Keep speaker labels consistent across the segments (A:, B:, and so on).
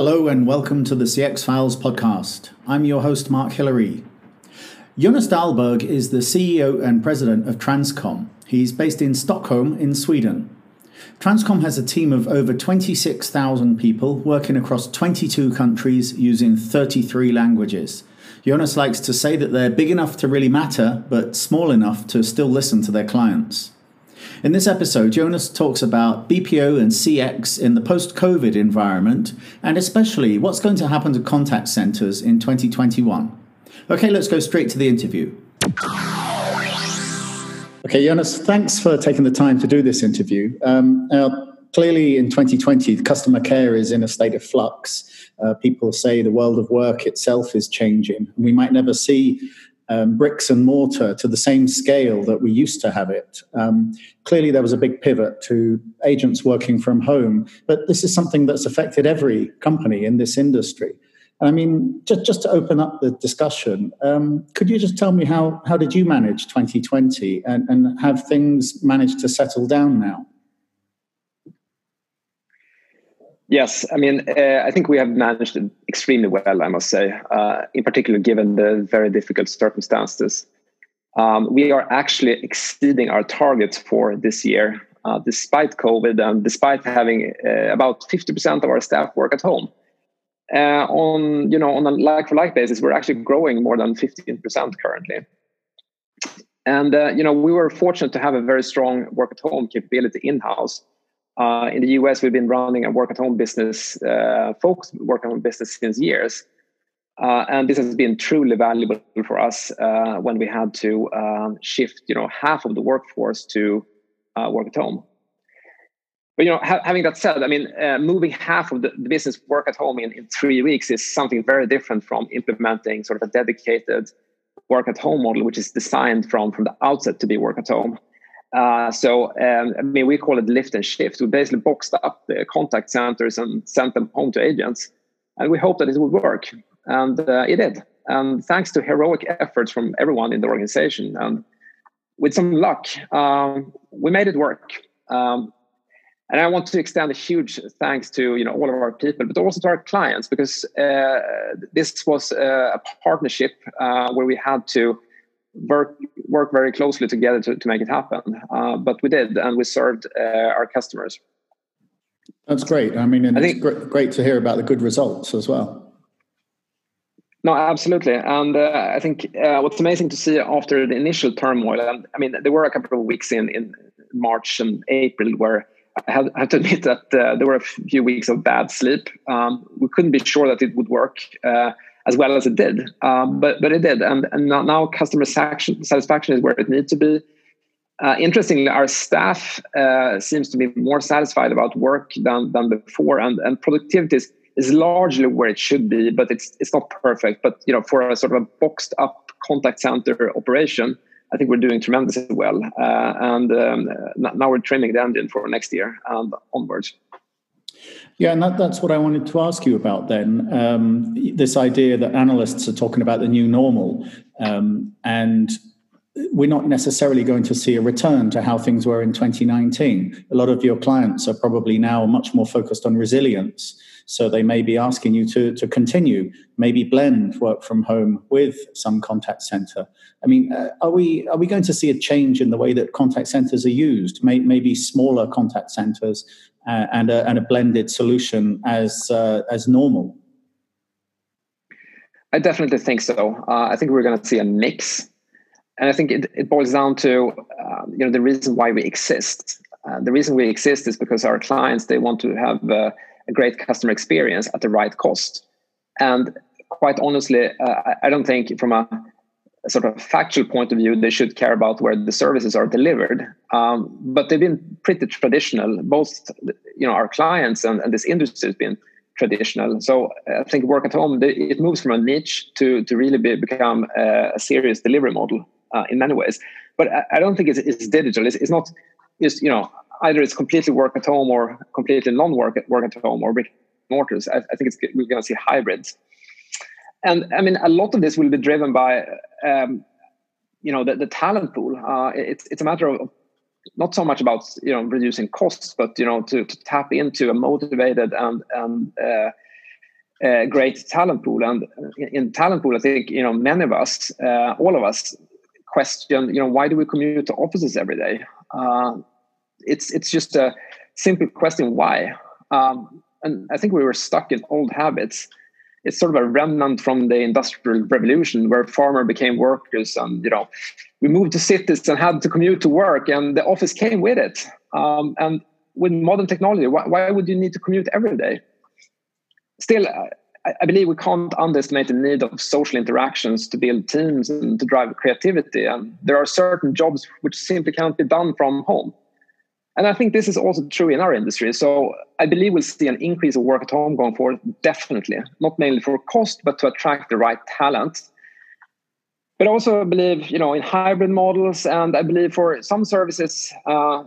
A: Hello and welcome to the CX Files podcast. I'm your host, Mark Hillary. Jonas Dahlberg is the CEO and president of Transcom. He's based in Stockholm, in Sweden. Transcom has a team of over 26,000 people working across 22 countries using 33 languages. Jonas likes to say that they're big enough to really matter, but small enough to still listen to their clients. In this episode, Jonas talks about BPO and CX in the post COVID environment, and especially what's going to happen to contact centers in 2021. Okay, let's go straight to the interview. Okay, Jonas, thanks for taking the time to do this interview. Um, now, clearly in 2020, customer care is in a state of flux. Uh, people say the world of work itself is changing. We might never see um, bricks and mortar to the same scale that we used to have it. Um, clearly, there was a big pivot to agents working from home, but this is something that's affected every company in this industry. And I mean, just, just to open up the discussion, um, could you just tell me how, how did you manage 2020 and, and have things managed to settle down now?
B: Yes, I mean, uh, I think we have managed extremely well, I must say, uh, in particular, given the very difficult circumstances. Um, we are actually exceeding our targets for this year, uh, despite COVID and despite having uh, about 50% of our staff work at home. Uh, on, you know, on a like-for-like basis, we're actually growing more than 15% currently. And, uh, you know, we were fortunate to have a very strong work-at-home capability in-house uh, in the US, we've been running a work at home business, uh, work at home business since years. Uh, and this has been truly valuable for us uh, when we had to um, shift, you know, half of the workforce to uh, work at home. But you know, ha- having that said, I mean, uh, moving half of the, the, business work at home in, in three weeks is something very different from implementing sort of a dedicated work at home model, which is designed from from the outset to be work at home. Uh, so, um, I mean, we call it lift and shift. We basically boxed up the contact centers and sent them home to agents. And we hoped that it would work. And uh, it did. And thanks to heroic efforts from everyone in the organization and with some luck, um, we made it work. Um, and I want to extend a huge thanks to you know all of our people, but also to our clients because uh, this was uh, a partnership uh, where we had to work work very closely together to, to make it happen. Uh, but we did, and we served uh, our customers.
A: That's great. I mean, I think, it's great to hear about the good results as well.
B: No, absolutely. And uh, I think uh, what's amazing to see after the initial turmoil, and I mean, there were a couple of weeks in, in March and April where I have, to admit that uh, there were a few weeks of bad sleep. Um, we couldn't be sure that it would work. As well as it did. Um, but but it did, and and now customer satisfaction is where it needs to be. Uh, interestingly, our staff uh, seems to be more satisfied about work than than before, and and productivity is, is largely where it should be, but it's it's not perfect. But you know, for a sort of a boxed up contact center operation, I think we're doing tremendously well, uh, and um, now we're trimming the engine for next year and onwards.
A: Yeah, and that, that's what I wanted to ask you about then. Um, this idea that analysts are talking about the new normal, um, and we're not necessarily going to see a return to how things were in 2019. A lot of your clients are probably now much more focused on resilience. So they may be asking you to, to continue, maybe blend work from home with some contact center. I mean, uh, are we are we going to see a change in the way that contact centers are used? May, maybe smaller contact centers uh, and, a, and a blended solution as uh, as normal.
B: I definitely think so. Uh, I think we're going to see a mix, and I think it, it boils down to uh, you know the reason why we exist. Uh, the reason we exist is because our clients they want to have a great customer experience at the right cost. And quite honestly, uh, I don't think from a, sort of factual point of view they should care about where the services are delivered. Um, but they've been pretty traditional. Both you know our clients and, and this industry has been traditional. So I think work at home it moves from a niche to to really be, become a, a serious delivery model uh, in many ways. But I, I don't think it's, it's digital. It's, it's not just you know either it's completely work at home or completely non-work at work at home or brick mortars. I, I think we're going to see hybrids, and I mean a lot of this will be driven by um, you know the, the talent pool. Uh, it's it's a matter of not so much about you know reducing costs, but you know to, to tap into a motivated and and uh, uh, great talent pool. And in, talent pool, I think you know many of us, uh, all of us, question you know why do we commute to offices every day? It's it's just a simple question why. Um, and I think we were stuck in old habits. It's sort of a remnant from the industrial revolution where farmer became workers and you know we moved to cities and had to commute to work and the office came with it. Um, and with modern technology, why, why would you need to commute every day? Still, I, I believe we can't underestimate the need of social interactions to build teams and to drive creativity. And there are certain jobs which simply can't be done from home. And I think this is also true in our industry. So I believe we'll see an increase of work at home going forward, definitely. Not mainly for cost, but to attract the right talent. But also I believe, you know, in hybrid models, and I believe for some services, uh,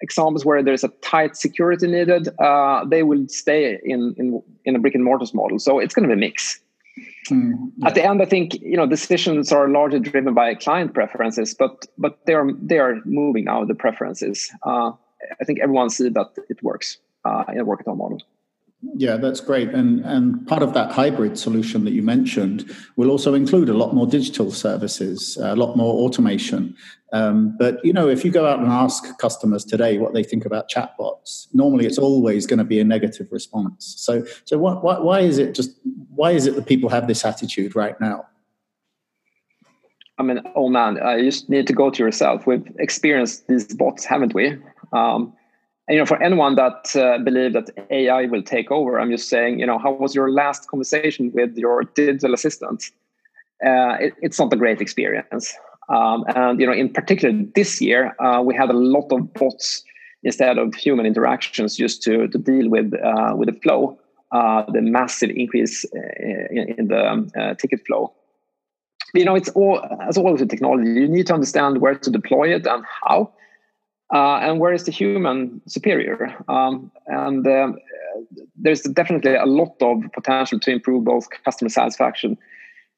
B: examples where there's a tight security needed, uh, they will stay in, in in a brick and mortar model. So it's going to be a mix. Mm. At the end, I think you know decisions are largely driven by client preferences, but but they are they are moving now the preferences. Uh, I think everyone sees that it works uh, in a work at home model.
A: Yeah, that's great. And and part of that hybrid solution that you mentioned will also include a lot more digital services, a lot more automation. Um, but you know, if you go out and ask customers today what they think about chatbots, normally it's always going to be a negative response. So so what, why, why is it just why is it that people have this attitude right now?
B: I mean, oh man, you just need to go to yourself. We've experienced these bots, haven't we? Um, and, you know, for anyone that uh, believe that AI will take over, I'm just saying, you know, how was your last conversation with your digital assistant? Uh, it, it's not a great experience. Um, and you know, in particular, this year uh, we had a lot of bots instead of human interactions, just to to deal with uh, with the flow, uh, the massive increase uh, in, in the um, ticket flow. You know, it's all as always with technology. You need to understand where to deploy it and how uh, and where is the human superior? Um, and um, there's definitely a lot of potential to improve both customer satisfaction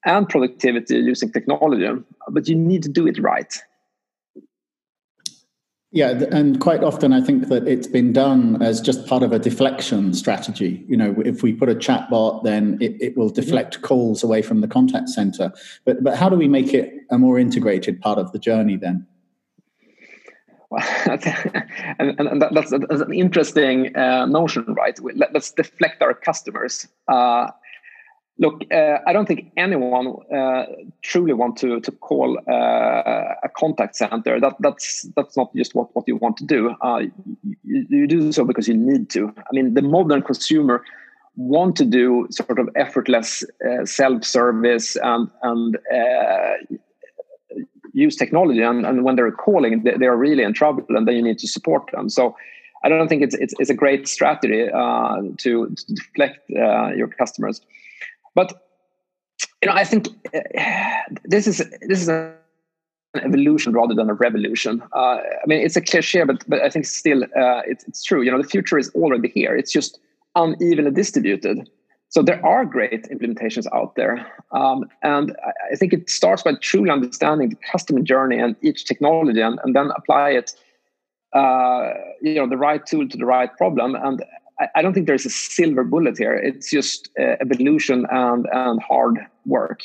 B: and productivity using technology, but you need to do it right.
A: Yeah, and quite often I think that it's been done as just part of a deflection strategy. You know, if we put a chatbot, then it, it will deflect calls away from the contact center. But but how do we make it a more integrated part of the journey then?
B: and, and that, that's, that's, an interesting uh, notion, right? Let, us deflect our customers. Uh, look, uh, I don't think anyone uh, truly want to to call uh, a contact center. That that's that's not just what, what you want to do. Uh, you, you, do so because you need to. I mean, the modern consumer want to do sort of effortless self service and and use technology and, and when they're calling they, they, are really in trouble and then you need to support them. So i don't think it's it's, it's a great strategy uh, to, to, deflect uh, your customers. But you know i think uh, this is this is an evolution rather than a revolution. Uh, i mean it's a cliche but but i think still uh, it's, it's true. You know the future is already here. It's just unevenly distributed so there are great implementations out there. Um, and I think it starts by truly understanding the customer journey and each technology and, and then apply it, uh, you know, the right tool to the right problem. And I, I don't think there's a silver bullet here. It's just uh, evolution and, and hard work.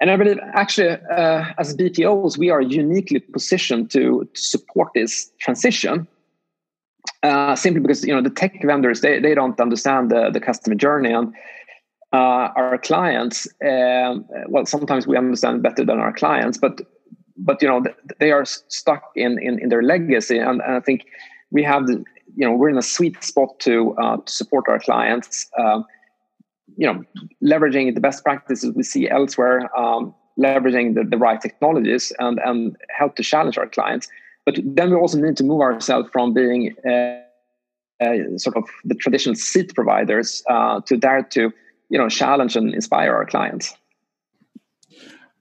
B: And I believe actually, uh, as BPOs, we are uniquely positioned to, to support this transition uh, simply because you know the tech vendors they, they don't understand the, the customer journey. And uh, our clients um, well sometimes we understand better than our clients but but you know they are stuck in in, in their legacy. And, and, i think we have the, you know we're in a sweet spot to uh, to support our clients um, you know leveraging the best practices we see elsewhere um, leveraging the, the right technologies and and help to challenge our clients but then we also need to move ourselves from being uh, uh, sort of the traditional seat providers uh, to dare to you know challenge and inspire our clients.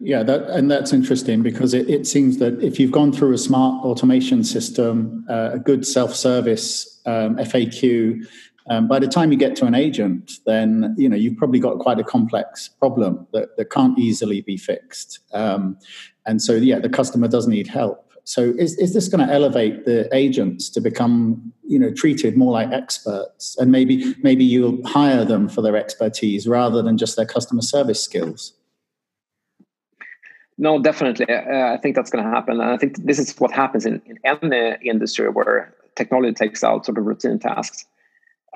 A: Yeah, that, and that's interesting because it, it, seems that if you've gone through a smart automation system, uh, a good self-service um, FAQ, um, by the time you get to an agent, then you know you've probably got quite a complex problem that, that can't easily be fixed. Um, and so, yeah, the customer does need help. So is, is this going to elevate the agents to become, you know, treated more like experts? And maybe maybe you'll hire them for their expertise rather than just their customer service skills?
B: No, definitely. Uh, I think that's going to happen. And I think this is what happens in, in any industry where technology takes out sort of routine tasks.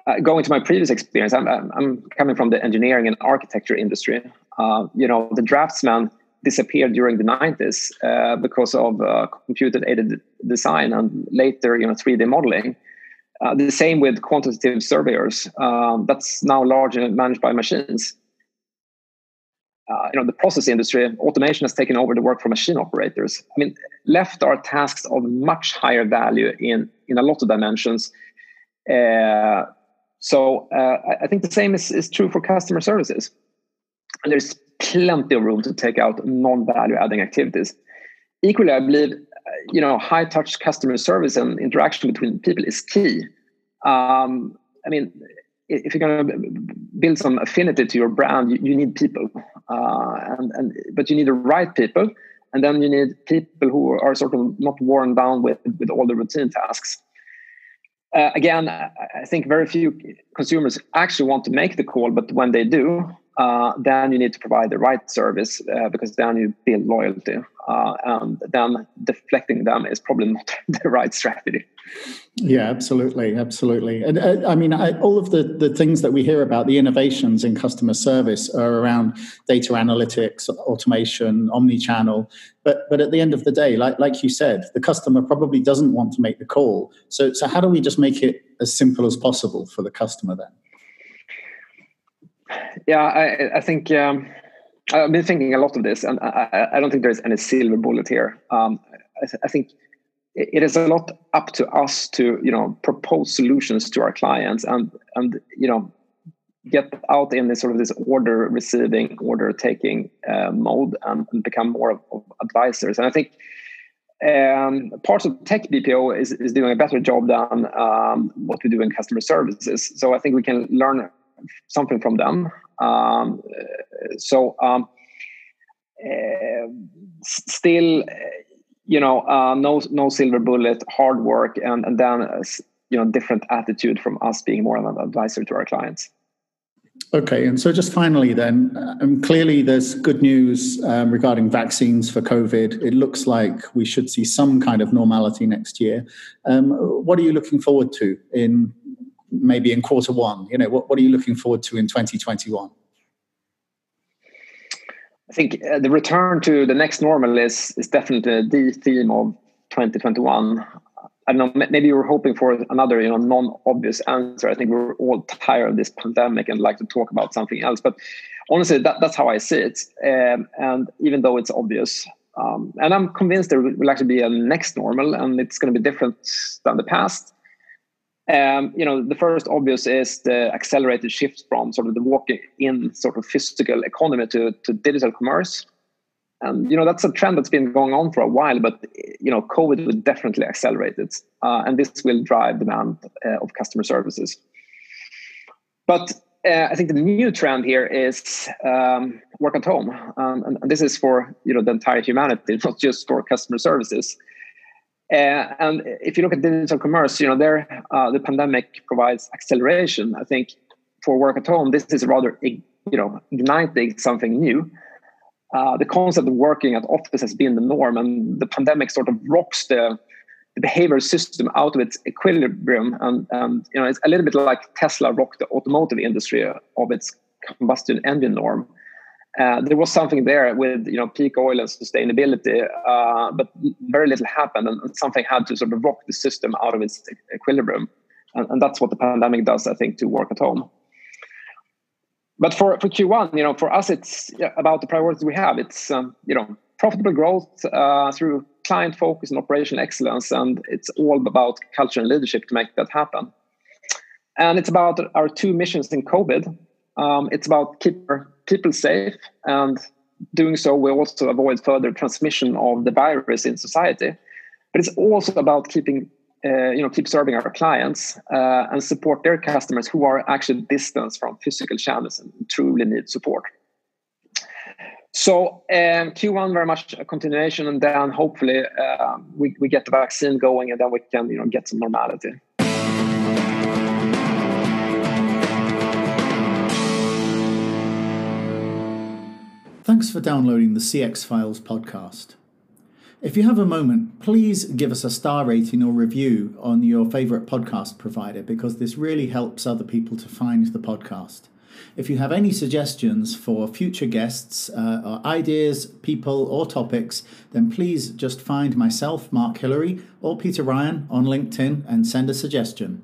B: Uh, going to my previous experience, I'm, I'm coming from the engineering and architecture industry. Uh, you know, the draftsman disappeared during the 90s uh, because of uh, computer aided design and later, you know, 3D modeling. Uh, the same with quantitative surveyors. Um, that's now largely managed by machines uh, you know the process industry automation has taken over the work for machine operators i mean left are tasks of much higher value in in a lot of dimensions uh, so uh, i think the same is, is true for customer services and there's plenty of room to take out non-value adding activities equally i believe you know high touch customer service and interaction between people is key um, i mean if you're going to build some affinity to your brand, you, you need people, uh, and, and but you need the right people, and then you need people who are sort of not worn down with with all the routine tasks. Uh, again, I think very few consumers actually want to make the call, but when they do, uh, then you need to provide the right service uh, because then you build loyalty. Uh, and then deflecting them is probably not the right strategy.
A: Yeah, absolutely, absolutely. And uh, I mean, I, all of the the things that we hear about the innovations in customer service are around data analytics, automation, omni-channel. But but at the end of the day, like like you said, the customer probably doesn't want to make the call. So so how do we just make it as simple as possible for the customer then?
B: Yeah, I, I think um, I've been thinking a lot of this, and I, I don't think there's any silver bullet here. Um, I, I, think it is a lot up to us to you know propose solutions to our clients and and you know get out in this sort of this order receiving, order taking uh, mode and, and, become more of, of, advisors. And I think um, parts of tech BPO is, is doing a better job than um, what we do in customer services. So I think we can learn something from them. Um, so um, uh, still, you know, uh, no no silver bullet, hard work, and and then uh, you know different attitude from us being more of an advisor to our clients.
A: Okay, and so just finally, then, um, clearly there's good news um, regarding vaccines for COVID. It looks like we should see some kind of normality next year. Um, what are you looking forward to in maybe in quarter one? You know, what, what are you looking forward to in 2021?
B: I think uh, the return to the next normal is is definitely the theme of 2021. I don't know. Maybe you were hoping for another, you know, non-obvious answer. I think we're all tired of this pandemic and like to talk about something else. But honestly, that, that's how I see it. Um, and even though it's obvious, um, and I'm convinced there will actually be a next normal, and it's going to be different than the past. Um, you know, the first obvious is the accelerated shift from sort of the walk-in sort of physical economy to, to digital commerce. And you know that's a trend that's been going on for a while, but you know COVID would definitely accelerate it, uh, and this will drive demand uh, of customer services. But uh, I think the new trend here is um, work at home, um, and, this is for you know the entire humanity, not just for customer services. Uh, and if you look at digital commerce, you know, there uh, the pandemic provides acceleration. I think for work at home, this is rather you know igniting something new. Uh, the concept of working at office has been the norm, and the pandemic sort of rocks the, the behavior system out of its equilibrium. And, and you know, it's a little bit like Tesla rocked the automotive industry of its combustion engine norm. Uh, there was something there with you know peak oil and sustainability, uh, but very little happened, and something had to sort of rock the system out of its equilibrium, and, and that's what the pandemic does, I think, to work at home. But for for Q1, you know, for us, it's about the priorities we have. It's um, you know profitable growth uh, through client focus and operational excellence, and it's all about culture and leadership to make that happen. And it's about our two missions in COVID. Um, it's about keep people safe, and doing so will also avoid further transmission of the virus in society. But it's also about keeping, uh, you know, keep serving our clients uh, and support their customers who are actually distant from physical channels and truly need support. So um, Q1 very much a continuation, and then hopefully uh, we, we get the vaccine going, and then we can you know get some normality.
A: Thanks for downloading the CX Files podcast. If you have a moment, please give us a star rating or review on your favourite podcast provider because this really helps other people to find the podcast. If you have any suggestions for future guests, uh, or ideas, people, or topics, then please just find myself, Mark Hillary, or Peter Ryan on LinkedIn and send a suggestion.